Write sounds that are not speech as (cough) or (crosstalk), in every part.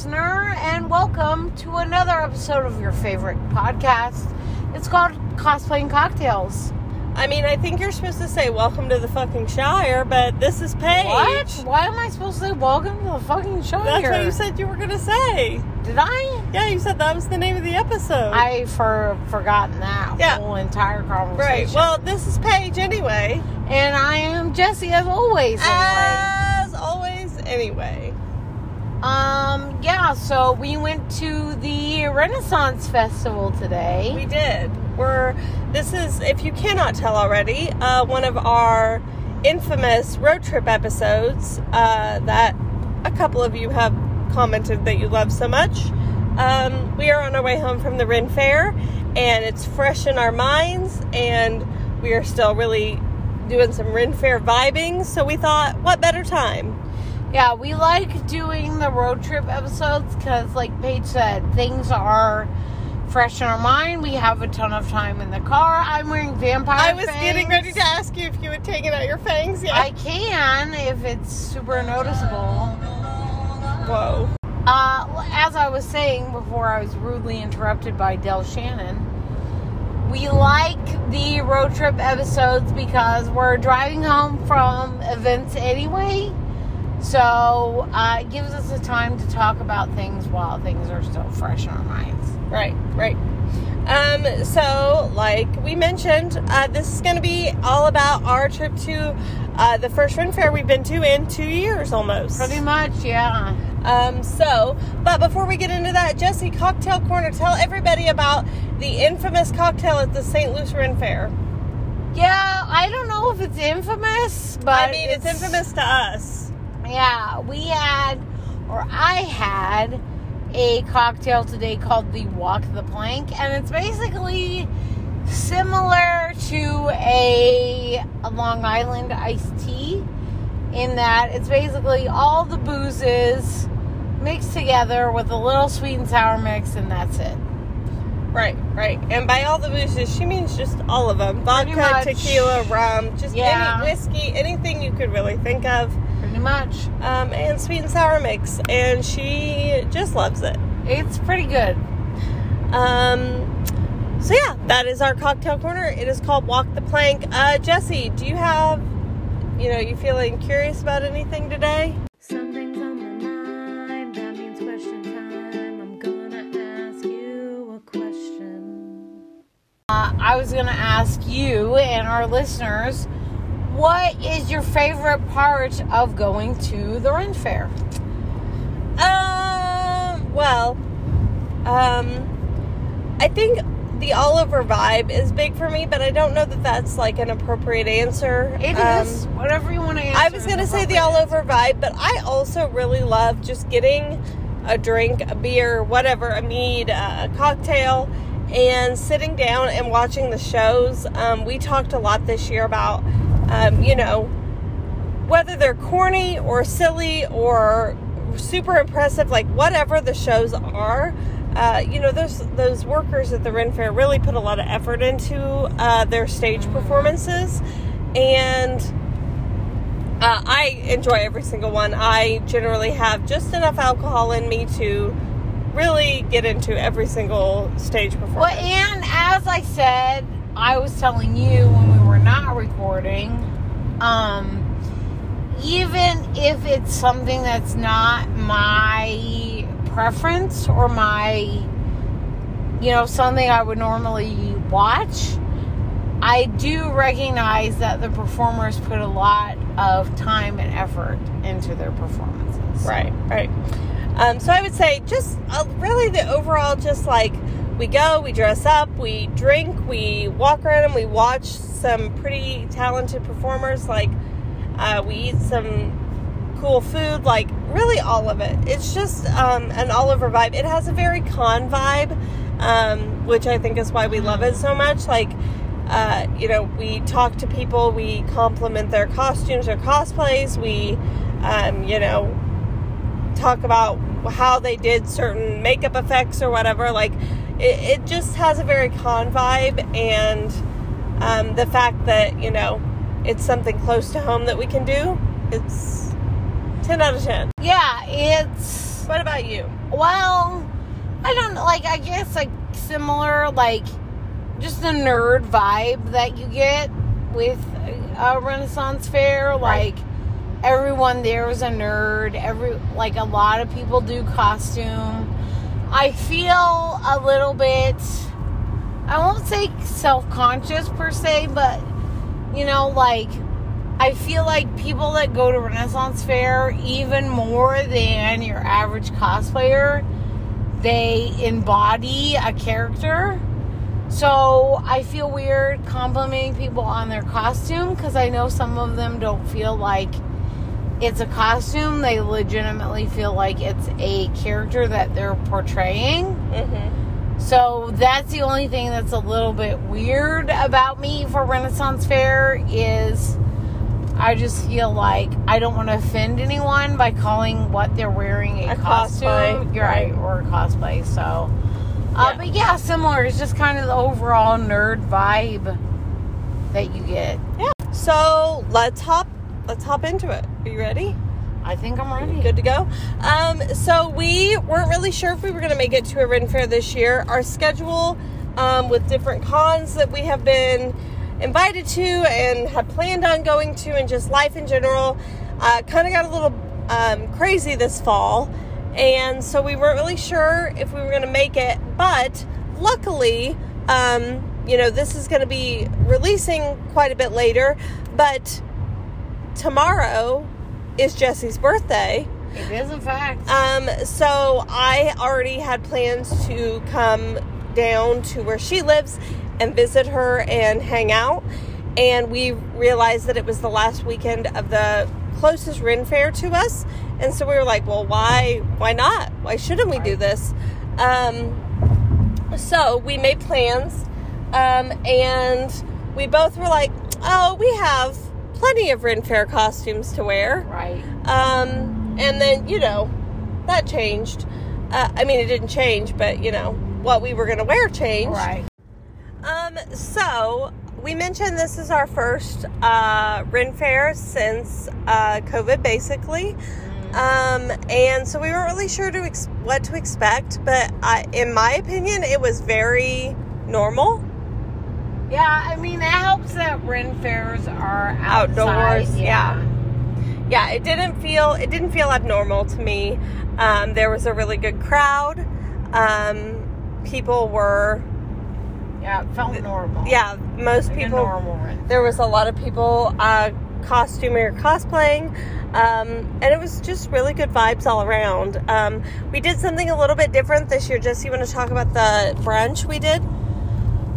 listener, and welcome to another episode of your favorite podcast. It's called Cosplaying Cocktails. I mean, I think you're supposed to say welcome to the fucking Shire, but this is Paige. What? Why am I supposed to say welcome to the fucking show That's what you said you were gonna say. Did I? Yeah, you said that was the name of the episode. I for forgotten that Yeah. whole entire conversation. right. Well, this is Paige anyway. and I am Jesse as always. Anyway, As always, anyway. Um, yeah. So we went to the Renaissance Festival today. We did. We're this is if you cannot tell already, uh, one of our infamous road trip episodes uh, that a couple of you have commented that you love so much. Um, we are on our way home from the Ren Fair, and it's fresh in our minds, and we are still really doing some Ren Fair vibing. So we thought, what better time? Yeah, we like doing the road trip episodes because, like Paige said, things are fresh in our mind. We have a ton of time in the car. I'm wearing vampire. I was fangs. getting ready to ask you if you had taken out your fangs yet. I can if it's super noticeable. Whoa. Uh, as I was saying before, I was rudely interrupted by Del Shannon. We like the road trip episodes because we're driving home from events anyway. So uh, it gives us the time to talk about things while things are still fresh in our minds. Right, right. Um, so, like we mentioned, uh, this is going to be all about our trip to uh, the first Ren Fair we've been to in two years almost. Pretty much, yeah. Um, so, but before we get into that, Jesse, Cocktail Corner, tell everybody about the infamous cocktail at the St. Louis Ren Fair. Yeah, I don't know if it's infamous, but I mean, it's, infamous to us. Yeah, we had, or I had, a cocktail today called the Walk the Plank, and it's basically similar to a, a Long Island iced tea in that it's basically all the boozes mixed together with a little sweet and sour mix, and that's it. Right, right. And by all the boozes, she means just all of them vodka, tequila, rum, just Yeah. any whiskey, anything you could really think of. Pretty much. um, and sweet and sour mix, and she just loves it. It's pretty good. Um, so yeah, that is our cocktail corner. It is called Walk the Plank. Uh, Jesse, do you have, you know, you feeling curious about anything today? Something's on my mind, that means question time. I'm gonna ask you a question. Uh, I was gonna ask you and our listeners, what is your favorite part of going to the Ren Fair? Um, well, um, I think the all over vibe is big for me, but I don't know that that's like an appropriate answer. It um, is whatever you want to answer. I was gonna say the over vibe, but I also really love just getting a drink, a beer, whatever, a mead, a cocktail, and sitting down and watching the shows. Um, we talked a lot this year about, um, you know, whether they're corny or silly or super impressive, like whatever the shows are. Uh, you know, those those workers at the Ren Fair really put a lot of effort into uh, their stage performances, and uh, I enjoy every single one. I generally have just enough alcohol in me to really get into every single stage performance. Well, and as I said, I was telling you when not recording, um, even if it's something that's not my preference or my, you know, something I would normally watch, I do recognize that the performers put a lot of time and effort into their performances. Right, right. Um, so I would say just uh, really the overall, just like we go, we dress up, we drink, we walk around, and we watch some pretty talented performers. Like uh, we eat some cool food, like really all of it. It's just um, an Oliver vibe. It has a very con vibe, um, which I think is why we love it so much. Like. Uh, you know, we talk to people, we compliment their costumes or cosplays, we, um, you know, talk about how they did certain makeup effects or whatever. Like, it, it just has a very con vibe, and um, the fact that, you know, it's something close to home that we can do, it's 10 out of 10. Yeah, it's What about you? Well, I don't know, like I guess like similar like just the nerd vibe that you get with a Renaissance fair Right. like everyone there is a nerd every like a lot of people do costume I feel a little bit I won't say self-conscious per se but you know like I feel like people that go to Renaissance Fair, even more than your average cosplayer, they embody a character. So I feel weird complimenting people on their costume because I know some of them don't feel like it's a costume. They legitimately feel like it's a character that they're portraying. Mm-hmm. So that's the only thing that's a little bit weird about me for Renaissance Fair is I just feel like I don't want to offend anyone by calling what they're wearing a, A costume, You're right, right. or a cosplay. So, uh, Yeah. but yeah, similar. It's just kind of the overall nerd vibe that you get. Yeah. So let's hop. Let's hop into it. Are you ready? I think I'm ready. Good to go. Um, so we weren't really sure if we were going to make it to a Ren Fair this year. Our schedule um, with different cons that we have been invited to and had planned on going to, and just life in general, uh, kind of got a little um, crazy this fall. And so we weren't really sure if we were going to make it, but luckily, um, you know, this is going to be releasing quite a bit later. But tomorrow is Jesse's birthday. It is in fact. Um, so I already had plans to come down to where she lives and visit her and hang out. And we realized that it was the last weekend of the closest Ren Fair to us. And so we were like, well, why why not? Why shouldn't we do this? Um, so we made plans. Um, and we both were like, oh, we have plenty of Ren Fair costumes to wear. right. Um, and then, you know, that changed. Uh, I mean, it didn't change, but, you know, what we were going to wear changed. Right. Um, so, we mentioned this is our first uh, Ren Fair since uh, COVID, basically. Um, and so we weren't really sure to ex- what to expect, but I, in my opinion, it was very normal. Yeah, I mean, it helps that Ren fairs are outside. Outdoors, yeah. Yeah, it didn't feel it didn't feel abnormal to me. Um, there was a really good crowd. Um, people were Yeah, it felt normal. yeah, most like people. normal Ren. There was a lot of people uh, costuming or cosplaying, um, and it was just really good vibes all around. Um, we did something a little bit different this year. Jesse, you want to talk about the brunch we did?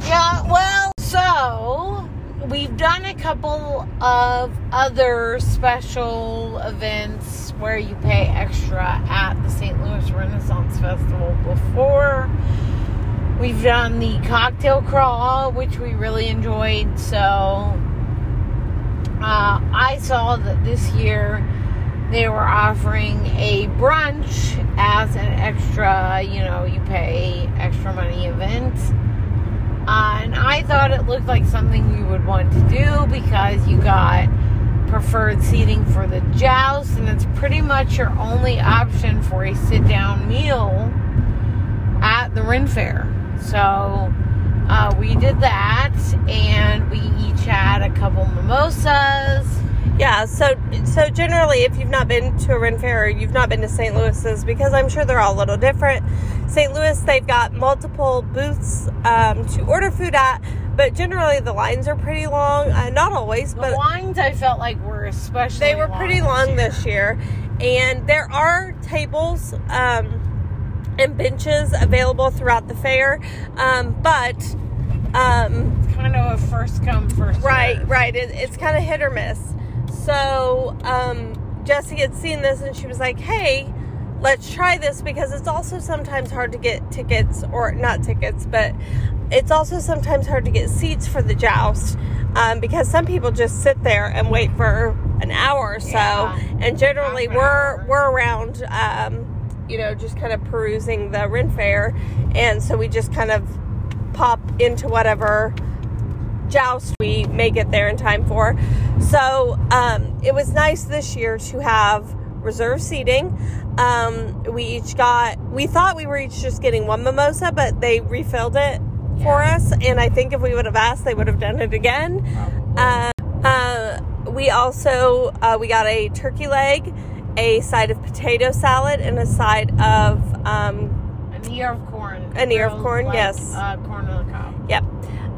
Yeah, well, so we've done a couple of other special events where you pay extra at the St. Louis Renaissance Festival before. We've done the cocktail crawl, which we really enjoyed. So uh, I saw that this year they were offering a brunch as an extra, you know, you pay extra money event. Uh, and I thought it looked like something we would want to do because you got preferred seating for the joust, and it's pretty much your only option for a sit down meal at the Ren Fair. So uh, we did that, and we each had a couple mimosas. Yeah, so so generally, if you've not been to a Ren Fair or you've not been to St. Louis's, because I'm sure they're all a little different. St. Louis, they've got multiple booths um, to order food at, but generally the lines are pretty long. Uh, not always, but The but lines I felt like were especially they were pretty long year. this year. And there are tables um, and benches available throughout the fair, um, but um, Kind of a first come first Right, served. right. It, it's kind of hit or miss. So, um, Jessie had seen this and she was like, hey, let's try this because it's also sometimes hard to get tickets, or not tickets, but it's also sometimes hard to get seats for the joust um, because some people just sit there and wait for an hour or so. Yeah. And generally, an we're, we're around. Um, you know, just kind of perusing the Ren Fair, and so we just kind of pop into whatever joust we make it there in time for. So um, it was nice this year to have reserve seating. Um, we each got we thought we were each just getting one mimosa, but they refilled it for us. And I think if we would have asked, they would have done it again. Uh, uh, we also uh, we got a turkey leg, a side of potato salad, and a side of um, An ear of corn. An ear of corn, like, yes. Uh, corn on the cob. yep.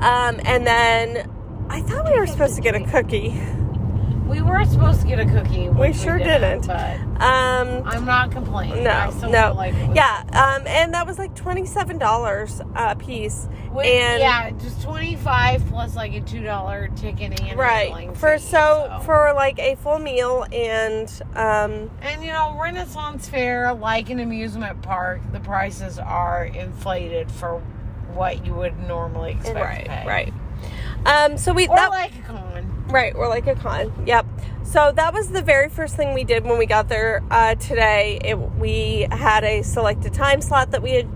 Um, and then I thought we were supposed to get a cookie. We were supposed to get a cookie. We sure didn't. But Um, I'm not complaining. No, no, like yeah. Um, and that was like twenty seven dollars a piece. With, and yeah, just 25 plus like a $2 ticket and right for fee, so for like a full meal and um And you know, Renaissance Fair, like an amusement park, the prices are inflated for what you would normally expect right to pay. right. Um, so we Or that like a con. Right or like a con. Yep. So that was the very first thing we did when we got there uh, today. It, we had a selected time slot that we had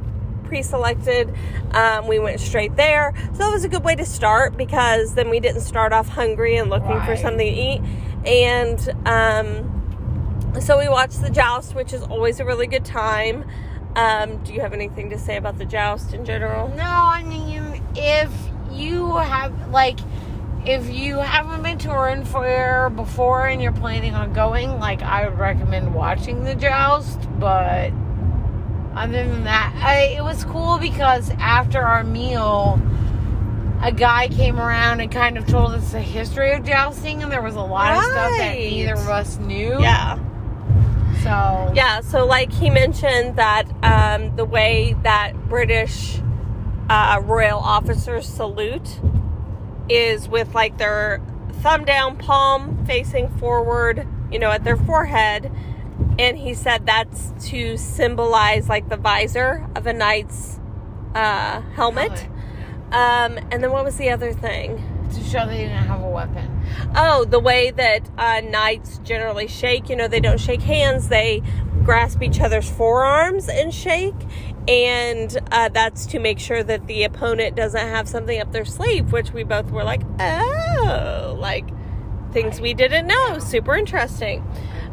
pre-selected. Um, we went straight there, so that was a good way to start because then we didn't start off hungry and looking for something to eat. And um, so we watched the joust, which is always a really good time. Um, do you have anything to say about the joust in general? No, I mean, if you have, like, if you haven't been to a Ren Fair before and you're planning on going, like, I would recommend watching the joust, but other than that, I, it was cool because after our meal, a guy came around and kind of told us the history of jousting, and there was a lot of stuff that neither of us knew. Yeah. So, Yeah, so like he mentioned that um, the way that British uh, royal officers salute is with like their thumb down, palm facing forward, you know, at their forehead. And he said that's to symbolize like the visor of a knight's uh, helmet. Um, and then what was the other thing? To show they didn't have a weapon. Oh, the way that uh, knights generally shake. You know, they don't shake hands, they grasp each other's forearms and shake. And uh, that's to make sure that the opponent doesn't have something up their sleeve, which we both were like, oh, like things we didn't know. Super interesting.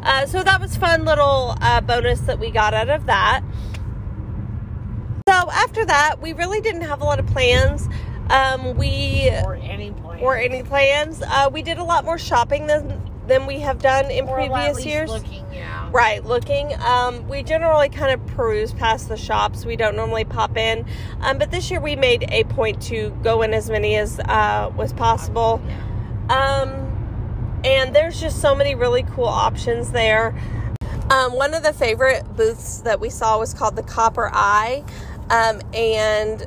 Uh, so that was fun little uh, bonus that we got out of that. So after that, we really didn't have a lot of plans. Um, we Or any plan. or any plans. Uh, we did a lot more shopping than than we have done in Or previous years. Looking, yeah. Right, looking. Um, we generally kind of peruse past the shops. We don't normally pop in, um, but this year we made a point to go in as many as uh, was possible. Yeah. Um, and there's just so many really cool options there. Um, one of the favorite booths that we saw was called the Copper Eye, um, and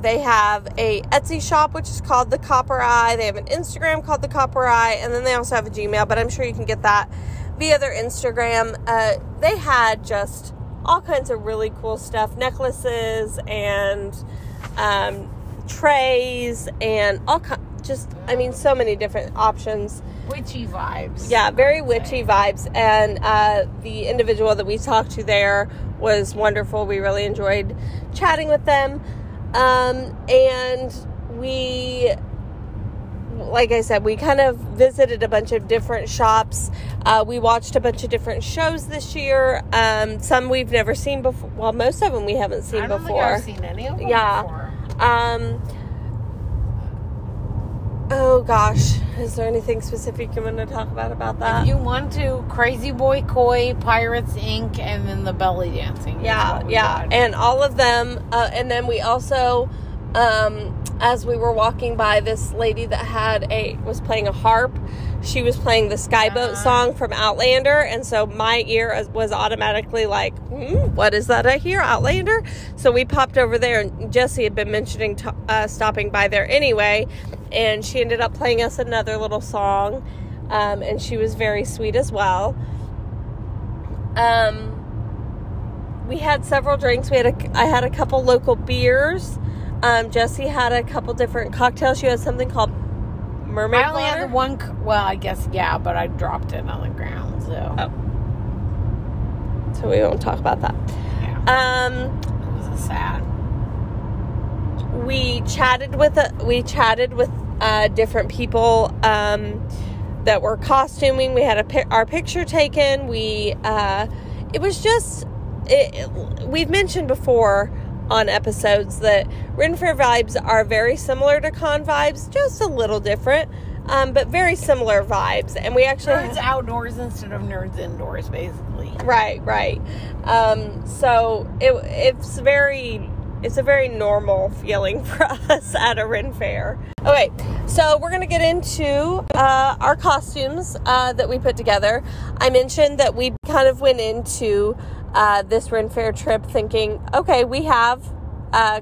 they have a Etsy shop which is called the Copper Eye. They have an Instagram called the Copper Eye, and then they also have a Gmail. But I'm sure you can get that via their Instagram. Uh, they had just all kinds of really cool stuff, necklaces and um, trays, and all ki- just I mean so many different options. Witchy vibes. Yeah, very witchy vibes. And uh, the individual that we talked to there was wonderful. We really enjoyed chatting with them. Um, and we, like I said, we kind of visited a bunch of different shops. Uh, we watched a bunch of different shows this year. Um, some we've never seen before. Well, most of them we haven't seen before. I've seen any of them Yeah. before. Um. Oh gosh, is there anything specific you want to talk about about that? if you want to, Crazy Boy Koi, Pirates Inc., and then the belly dancing. yeah, yeah, and all of them, uh, and then we also, um, as we were walking by, this lady that had a was playing a harp. She was playing the Skye Boat Uh-huh. song from Outlander, and so my ear was automatically like, hmm, "What is that I hear, Outlander?" So we popped over there, and Jesse had been mentioning to, uh, stopping by there anyway, and she ended up playing us another little song, um, and she was very sweet as well. Um, we had several drinks. We had a, I had a couple local beers. Um, Jesse had a couple different cocktails. She had something called mermaid I only water. had the one. c- Well, I guess yeah, but I dropped it on the ground. So Oh. so we won't talk about that. yeah, Um, it was sad. we chatted with uh, we chatted with uh, different people um, that were costuming. We had a pi- our picture taken. We uh, it was just it- we've mentioned before on episodes that Ren Fair vibes are very similar to con vibes, just a little different, um, but very similar vibes. And we actually Nerds outdoors instead of nerds indoors, basically. Right, right. Um, so it, it's very, it's a very normal feeling (laughs) for us at a Ren Fair. Okay, so we're gonna get into uh, our costumes uh, that we put together. I mentioned that we kind of went into uh, this Ren Fair trip thinking, okay, we have uh,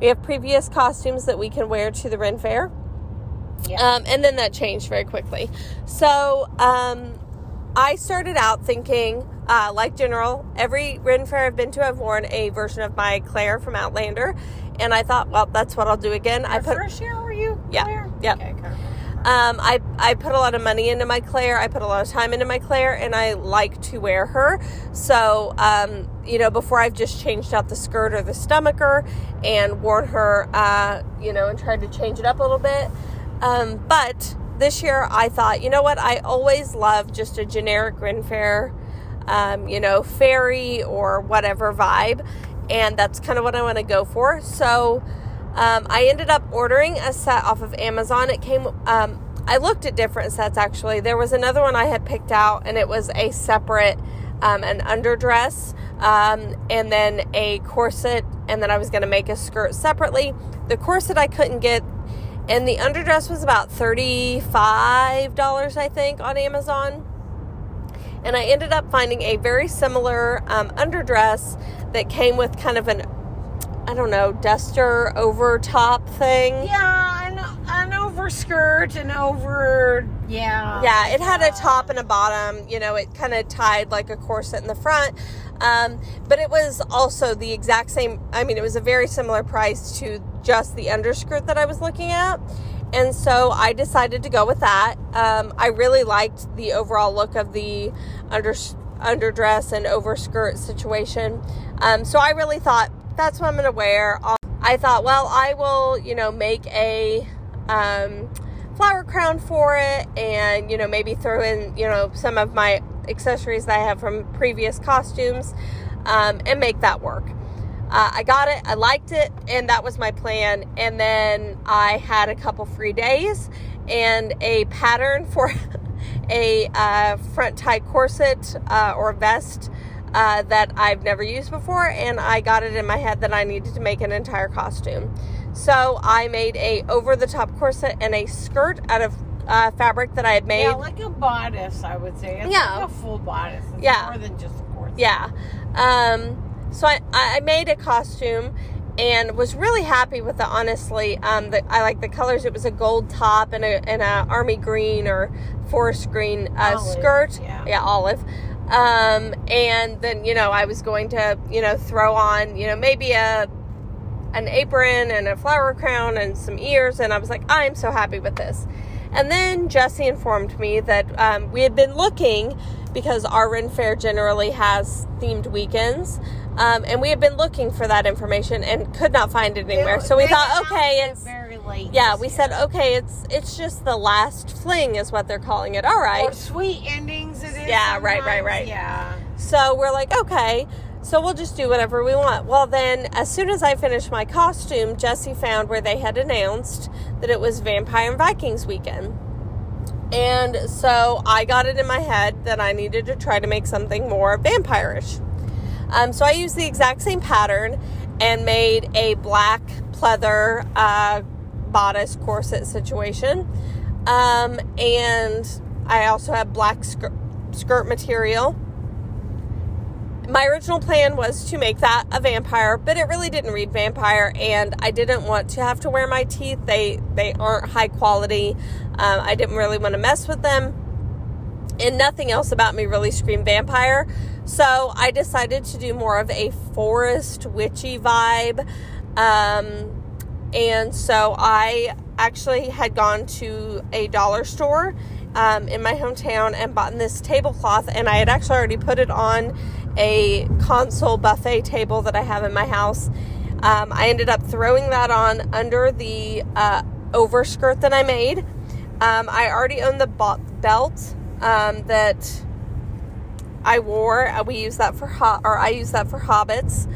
we have previous costumes that we can wear to the Ren Fair. Yeah. Um, and then that changed very quickly. So um, I started out thinking, uh, like General, every Ren Fair I've been to, I've worn a version of my Claire from Outlander. And I thought, well, that's what I'll do again. I put first year were you? Yeah, Claire? yeah. Okay, okay. Um, I, I put a lot of money into my Claire. I put a lot of time into my Claire, and I like to wear her. So, um, you know, before I've just changed out the skirt or the stomacher and worn her, uh, you know, and tried to change it up a little bit. Um, but this year I thought, you know what? I always love just a generic Ren Fair, um, you know, fairy or whatever vibe. And that's kind of what I want to go for. So, um, I ended up ordering a set off of Amazon. It came, um, I looked at different sets actually. There was another one I had picked out, and it was a separate, um, an underdress, um, and then a corset, and then I was going to make a skirt separately. The corset I couldn't get, and the underdress was about $35, I think, on Amazon. And I ended up finding a very similar um, underdress that came with kind of an I don't know, duster over top thing. Yeah, an, an overskirt and over. Yeah. Yeah, it had a top and a bottom. You know, it kind of tied like a corset in the front. Um, but it was also the exact same. I mean, it was a very similar price to just the underskirt that I was looking at. And so I decided to go with that. Um, I really liked the overall look of the under, underdress and overskirt situation. Um, so I really thought that's what I'm going to wear. I thought, well, I will, you know, make a um, flower crown for it and, you know, maybe throw in, you know, some of my accessories that I have from previous costumes um, and make that work. Uh, I got it, I liked it, and that was my plan. And then I had a couple free days and a pattern for (laughs) a uh, front tie corset uh, or vest uh, that I've never used before, and I got it in my head that I needed to make an entire costume. So I made a over the top corset and a skirt out of uh, fabric that I had made. Yeah, like a bodice, I would say. It's Yeah. like a full bodice. It's Yeah. more than just a corset. Yeah. Um, so I, I made a costume and was really happy with it, honestly. Um, the, I like the colors. It was a gold top and a, and a army green or forest green uh, Olive, skirt. yeah. olive. Um, and then, you know, I was going to, you know, throw on, you know, maybe a, an apron and a flower crown and some ears. And I was like, I'm so happy with this. And then Jesse informed me that um, we had been looking because our Ren Fair generally has themed weekends. Um, and we had been looking for that information and could not find it anywhere. They- so we thought, okay, it's late. yeah. We said, okay, it's it's just the last fling is what they're calling it. All right. Or sweet endings. It is. Yeah, right, right, right. Yeah. So we're like, okay, so we'll just do whatever we want. Well, then, as soon as I finished my costume, Jesse found where they had announced that it was Vampire and Vikings weekend. And so I got it in my head that I needed to try to make something more vampirish. Um, so I used the exact same pattern and made a black pleather uh, bodice corset situation. Um, and I also have black skirt, skirt material. My original plan was to make that a vampire, but it really didn't read vampire, and I didn't want to have to wear my teeth. They they aren't high quality. Um, I didn't really want to mess with them, and nothing else about me really screamed vampire. So I decided to do more of a forest witchy vibe. Um, and so I actually had gone to a dollar store um, in my hometown and bought this tablecloth, and I had actually already put it on a console buffet table that I have in my house. Um, I ended up throwing that on under the uh, overskirt that I made. Um, I already own the belt um, that I wore. Uh, we use that for ho- or I use that for hobbits.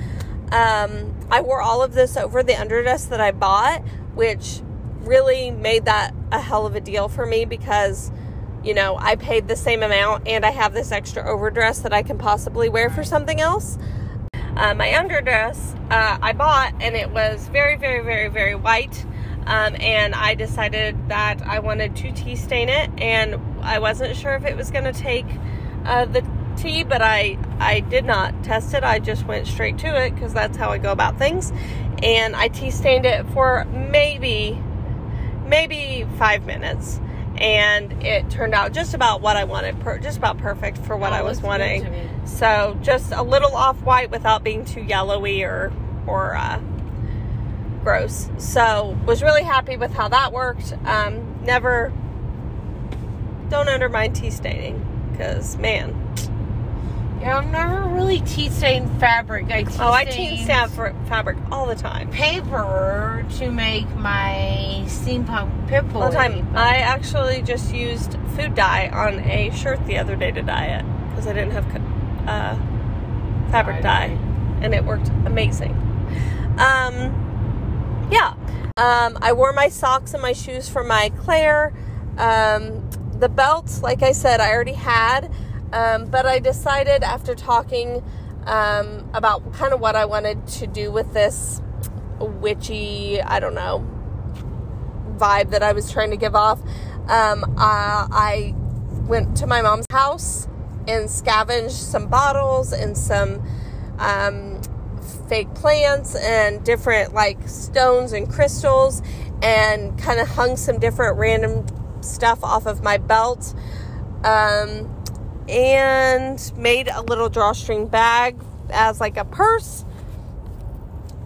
Um, I wore all of this over the underdress that I bought, which really made that a hell of a deal for me because you know, I paid the same amount and I have this extra overdress that I can possibly wear for something else. Uh, my underdress uh, I bought and it was very, very, very, very white. Um, and I decided that I wanted to tea stain it, and I wasn't sure if it was going to take uh, the tea, but I I did not test it. I just went straight to it because that's how I go about things, and I tea stained it for maybe maybe five minutes and it turned out just about what I wanted, per, just about perfect for what Oh, I was wanting. good to me. So just a little off white without being too yellowy or or uh, gross. So was really happy with how that worked. Um, never don't undermine tea staining because man, Yeah, I've never really tea stained fabric. I tea oh I tea stain fabric all the time. paper to make my steampunk pip All the time. I actually just used food dye on a shirt the other day to dye it because I didn't have uh, fabric Dye. dye, and it worked amazing. Um, yeah. Um, I wore my socks and my shoes for my Claire. Um, the belt, like I said, I already had, um, but I decided after talking um, about kind of what I wanted to do with this witchy, I don't know, vibe that I was trying to give off. Um, I went to my mom's house and scavenged some bottles and some um, fake plants and different like stones and crystals and kind of hung some different random stuff off of my belt um, and made a little drawstring bag as like a purse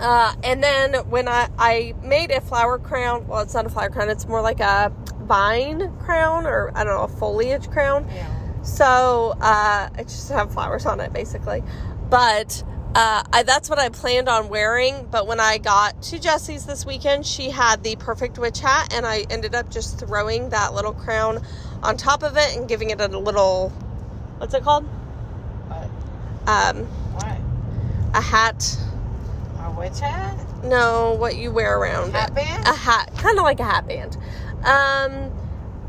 uh, and then when I, I made a flower crown, well, it's not a flower crown, it's more like a vine crown or I don't know, a foliage crown. Yeah. So uh, I just have flowers on it basically. But uh, I, that's what I planned on wearing. But when I got to Jessie's this weekend, she had the perfect witch hat, and I ended up just throwing that little crown on top of it and giving it a little, what's it called? What? Um, What? a hat. A witch hat? No, what you wear around Hat it. band? A hat, kind of like a hat band. Um,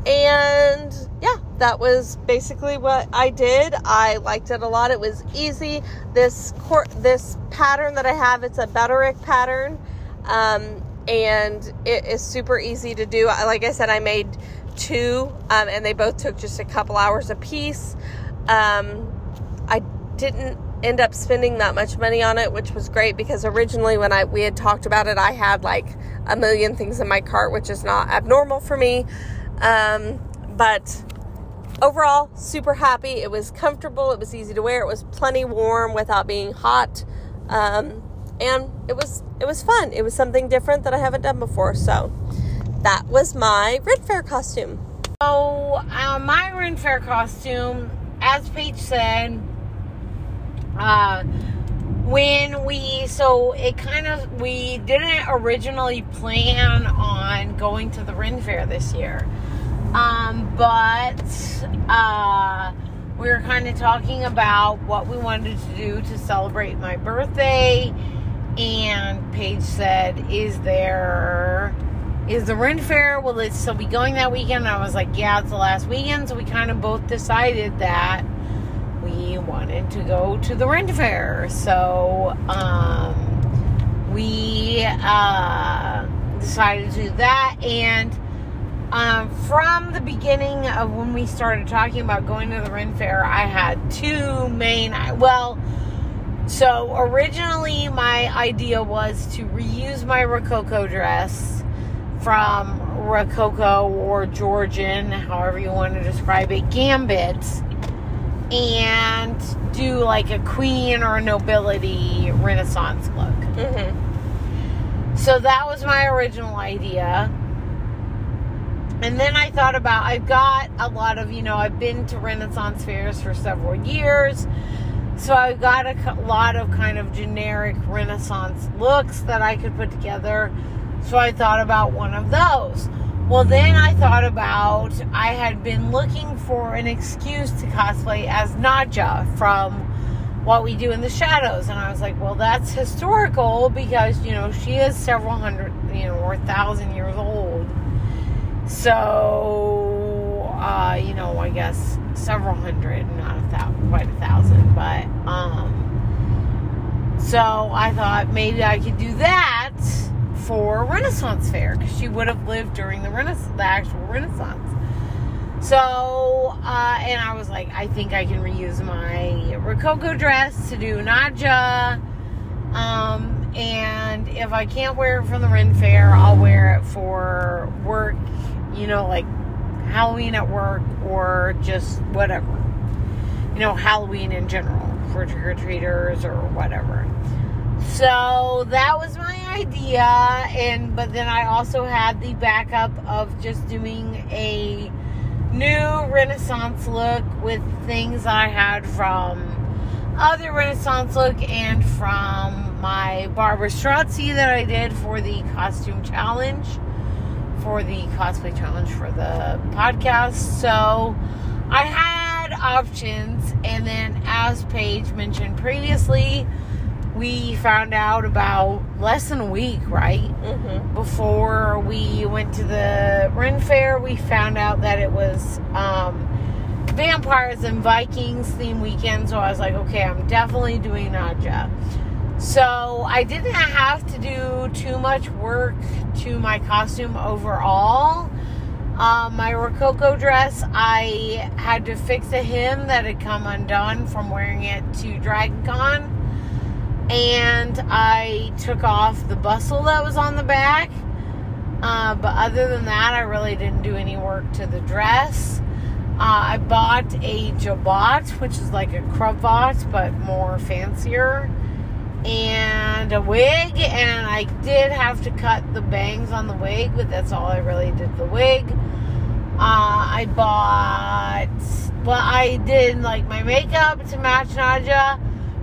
and yeah, that was basically what I did. I liked it a lot. It was easy. This cor- this pattern that I have, it's a Butterick pattern, um, and it is super easy to do. Like I said, I made two, um, and they both took just a couple hours a piece. Um, I didn't end up spending that much money on it, which was great because originally when I we had talked about it, I had like a million things in my cart, which is not abnormal for me. Um, but overall, super happy. It was comfortable. It was easy to wear. It was plenty warm without being hot, um, and it was it was fun. It was something different that I haven't done before. So that was my Ren Fair costume. So, uh, my Ren Fair costume, as Paige said, uh, when we, so it kind of, we didn't originally plan on going to the Ren Fair this year. Um, but, uh, we were kind of talking about what we wanted to do to celebrate my birthday. And Paige said, Is there is the Ren Fair, will it still be going that weekend? And I was like, yeah, it's the last weekend. So we kind of both decided that we wanted to go to the Ren Fair. So um, we uh, decided to do that. And um, from the beginning of when we started talking about going to the Ren Fair, I had two main, well, so originally my idea was to reuse my Rococo dress from Rococo or Georgian, however you want to describe it, Gambit, and do like a queen or a nobility Renaissance look. Mm-hmm. So that was my original idea. And then I thought about, I've got a lot of, you know, I've been to Renaissance fairs for several years. So I've got a lot of kind of generic Renaissance looks that I could put together. So I thought about one of those. Well, then I thought about I had been looking for an excuse to cosplay as Nadja from What We Do in the Shadows. And I was like, well, that's historical because, you know, she is several hundred, you know, or thousand years old. So, uh, you know, I guess several hundred, not a thousand, quite a thousand, but, um, so I thought maybe I could do that for Renaissance Fair because she would have lived during the Renaissance, the actual Renaissance. So, uh, and I was like, I think I can reuse my Rococo dress to do Nadja. Um, and if I can't wear it from the Ren Fair, I'll wear it for work, you know, like Halloween at work or just whatever. You know, Halloween in general for trick or treaters or whatever. So that was my idea, and but then I also had the backup of just doing a new Renaissance look with things I had from other Renaissance look and from my Barbara Strozzi that I did for the costume challenge, for the cosplay challenge for the podcast. So I had options, and then as Paige mentioned previously, we found out about less than a week, right? Mm-hmm. Before we went to the Ren Fair, we found out that it was um, vampires and Vikings theme weekend. So I was like, okay, I'm definitely doing Nadja. So I didn't have to do too much work to my costume overall. Um, my Rococo dress, I had to fix a hem that had come undone from wearing it to Dragon Con and I took off the bustle that was on the back. Uh, but other than that, I really didn't do any work to the dress. Uh, I bought a jabot, which is like a cravat but more fancier, and a wig. And I did have to cut the bangs on the wig, but that's all I really did the wig. Uh, I bought, well, I did like my makeup to match Nadja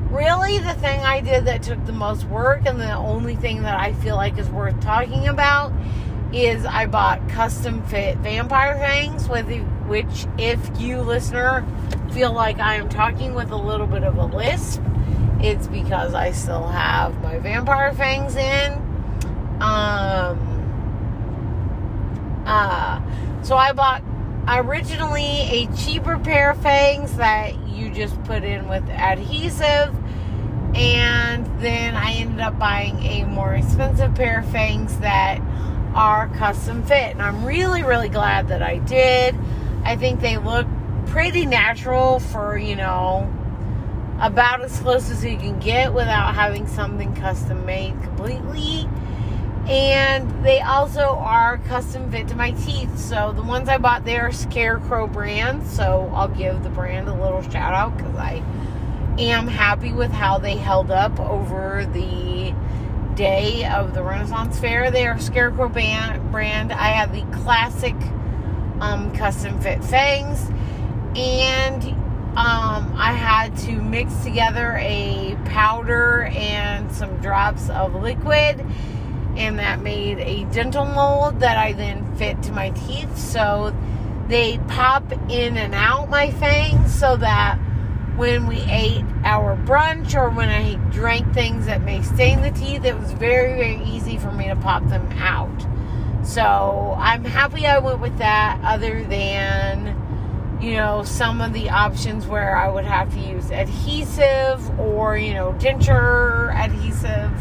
really the thing I did that took the most work and the only thing that I feel like is worth talking about is I bought custom fit vampire fangs with which if you listener feel like I am talking with a little bit of a lisp it's because I still have my vampire fangs in. Um uh so I bought originally a cheaper pair of fangs that you just put in with adhesive. And then I ended up buying a more expensive pair of fangs that are custom fit. And I'm really, really glad that I did. I think they look pretty natural for, you know, about as close as you can get without having something custom made completely and they also are custom fit to my teeth. So the ones I bought there are Scarecrow brand. So I'll give the brand a little shout out because I am happy with how they held up over the day of the Renaissance Fair. They are Scarecrow band, brand. I have the classic um, custom fit fangs, and um, I had to mix together a powder and some drops of liquid and that made a dental mold that I then fit to my teeth. So they pop in and out my fangs so that when we ate our brunch or when I drank things that may stain the teeth, it was very, very easy for me to pop them out. So I'm happy I went with that, other than, you know, some of the options where I would have to use adhesive or, you know, denture adhesive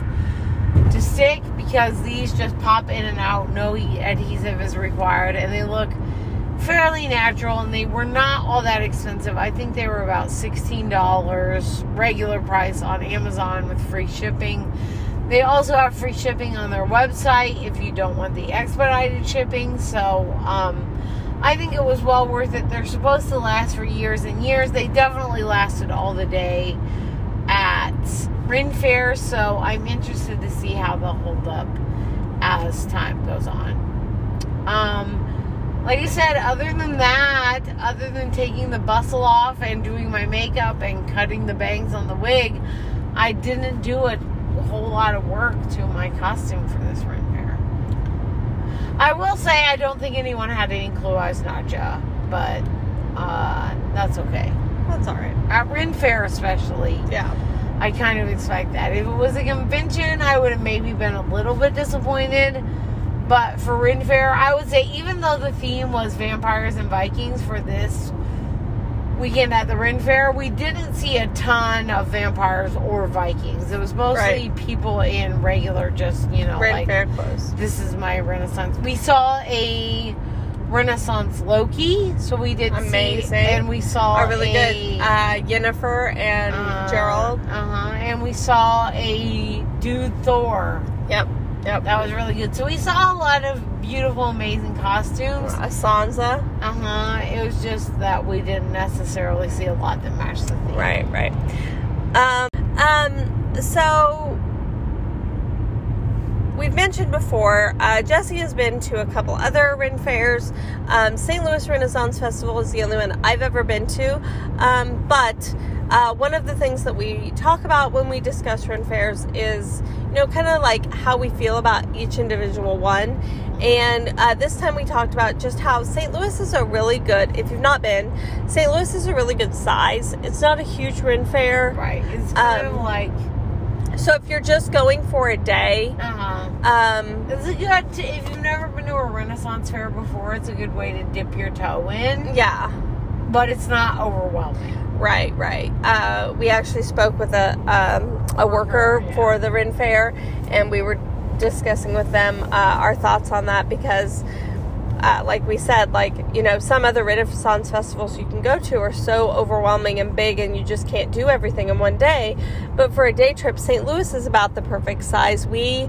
to stick because these just pop in and out. No adhesive is required, and they look fairly natural. And they were not all that expensive. I think they were about sixteen dollars regular price on Amazon with free shipping. They also have free shipping on their website if you don't want the expedited shipping. So, um, I think it was well worth it. They're supposed to last for years and years. They definitely lasted all the day Ren Fair, so I'm interested to see how they'll hold up as time goes on. Um, like I said, other than that, other than taking the bustle off and doing my makeup and cutting the bangs on the wig, I didn't do a whole lot of work to my costume for this Ren Fair. I will say I don't think anyone had any clue I was Nadja, but uh, that's okay. That's all right. At Ren Fair, especially, Yeah. I kind of expect that. If it was a convention, I would have maybe been a little bit disappointed. But for Ren Fair, I would say even though the theme was vampires and Vikings for this weekend at the Ren Fair, we didn't see a ton of vampires or Vikings. It was mostly Right. people in regular, just you know, Ren like Fair clothes. this is my Renaissance. We saw a Renaissance Loki, so we did see- Amazing. and we saw Are really a, good. Uh, Yennefer and Geralt. Uh huh. And we saw a dude Thor. Yep. Yep. That was really good. So we saw a lot of beautiful, amazing costumes. Uh, Sansa. Uh huh. It was just that we didn't necessarily see a lot that matched the theme. Right, right. Um, um, so we've mentioned before, uh, Jesse has been to a couple other Ren fairs. Um, St. Louis Renaissance Festival is the only one I've ever been to. Um, but uh, one of the things that we talk about when we discuss Ren fairs is, you know, kind of like how we feel about each individual one. And uh, this time we talked about just how St. Louis is a really good, if you've not been, St. Louis is a really good size. It's not a huge Ren fair. Right. It's kind Um, of like. So if you're just going for a day, Uh huh. um, It's a good. To, if you've never been to a Renaissance fair before, it's a good way to dip your toe in. yeah, But it's not overwhelming. right, right. Uh, we actually spoke with a um, a worker Worker, yeah. for the Ren Fair, and we were discussing with them uh, our thoughts on that because. Uh, like we said, like you know, some other Renaissance festivals you can go to are so overwhelming and big, and you just can't do everything in one day. But for a day trip, St. Louis is about the perfect size. We,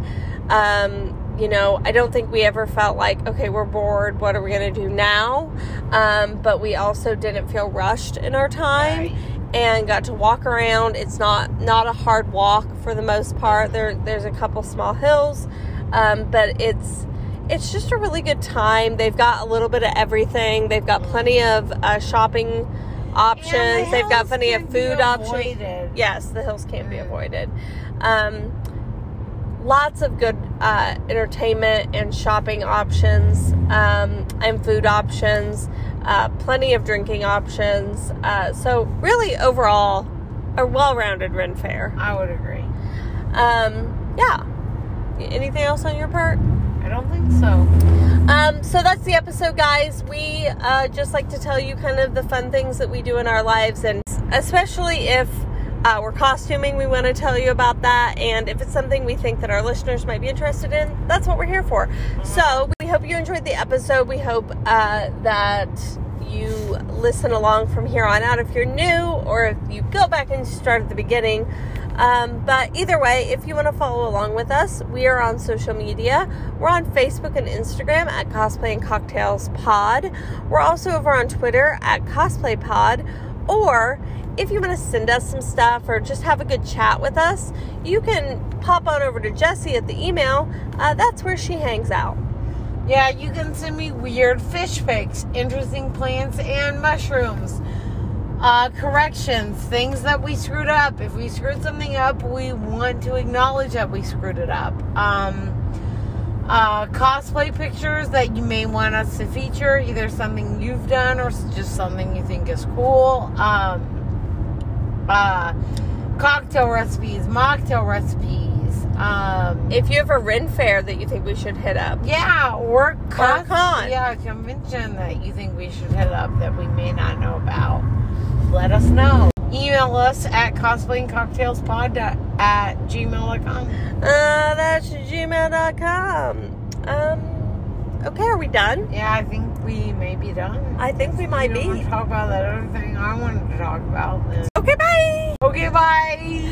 um, you know, I don't think we ever felt like, okay, we're bored. What are we going to do now? Um, but we also didn't feel rushed in our time Right. and got to walk around. It's not not a hard walk for the most part. There there's a couple small hills, um, but it's it's just a really good time. They've got a little bit of everything. They've got plenty of uh, shopping options. The They've got plenty of food options. Yes, the hills can be Mm. avoided. Um, lots of good uh, entertainment and shopping options um, and food options. Uh, plenty of drinking options. Uh, so really, overall, a well-rounded Ren Fair. I would agree. Um, yeah. Anything else on your part? I don't think so. Um, so that's the episode, guys. We uh, just like to tell you kind of the fun things that we do in our lives, and especially if uh, we're costuming, we want to tell you about that. And if it's something we think that our listeners might be interested in, that's what we're here for. So we hope you enjoyed the episode. We hope uh, that you listen along from here on out if you're new, or if you go back and start at the beginning. Um, but either way, if you want to follow along with us, we are on social media. We're on Facebook and Instagram at Cosplay and Cocktails Pod. We're also over on Twitter at Cosplay Pod. Or if you want to send us some stuff or just have a good chat with us, you can pop on over to Jessie at the email. Uh, that's where she hangs out. Yeah, you can send me weird fish pics, interesting plants and mushrooms, uh, corrections, things that we screwed up. If we screwed something up, we want to acknowledge that we screwed it up. Um, uh, cosplay pictures that you may want us to feature, either something you've done or just something you think is cool. Um, uh, cocktail recipes, mocktail recipes. Um, If you have a Ren fair that you think we should hit up, yeah, or con. con. Yeah, a convention that you think we should hit up that we may not know about. Let us know. Email us at cosplayandcocktailspod at gmail.com. uh, that's gmail.com. Um, okay, are we done? Yeah, I think we may be done. I think we might You don't want be. to talk about that other thing I wanted to talk about. then- Okay, bye. Okay, bye.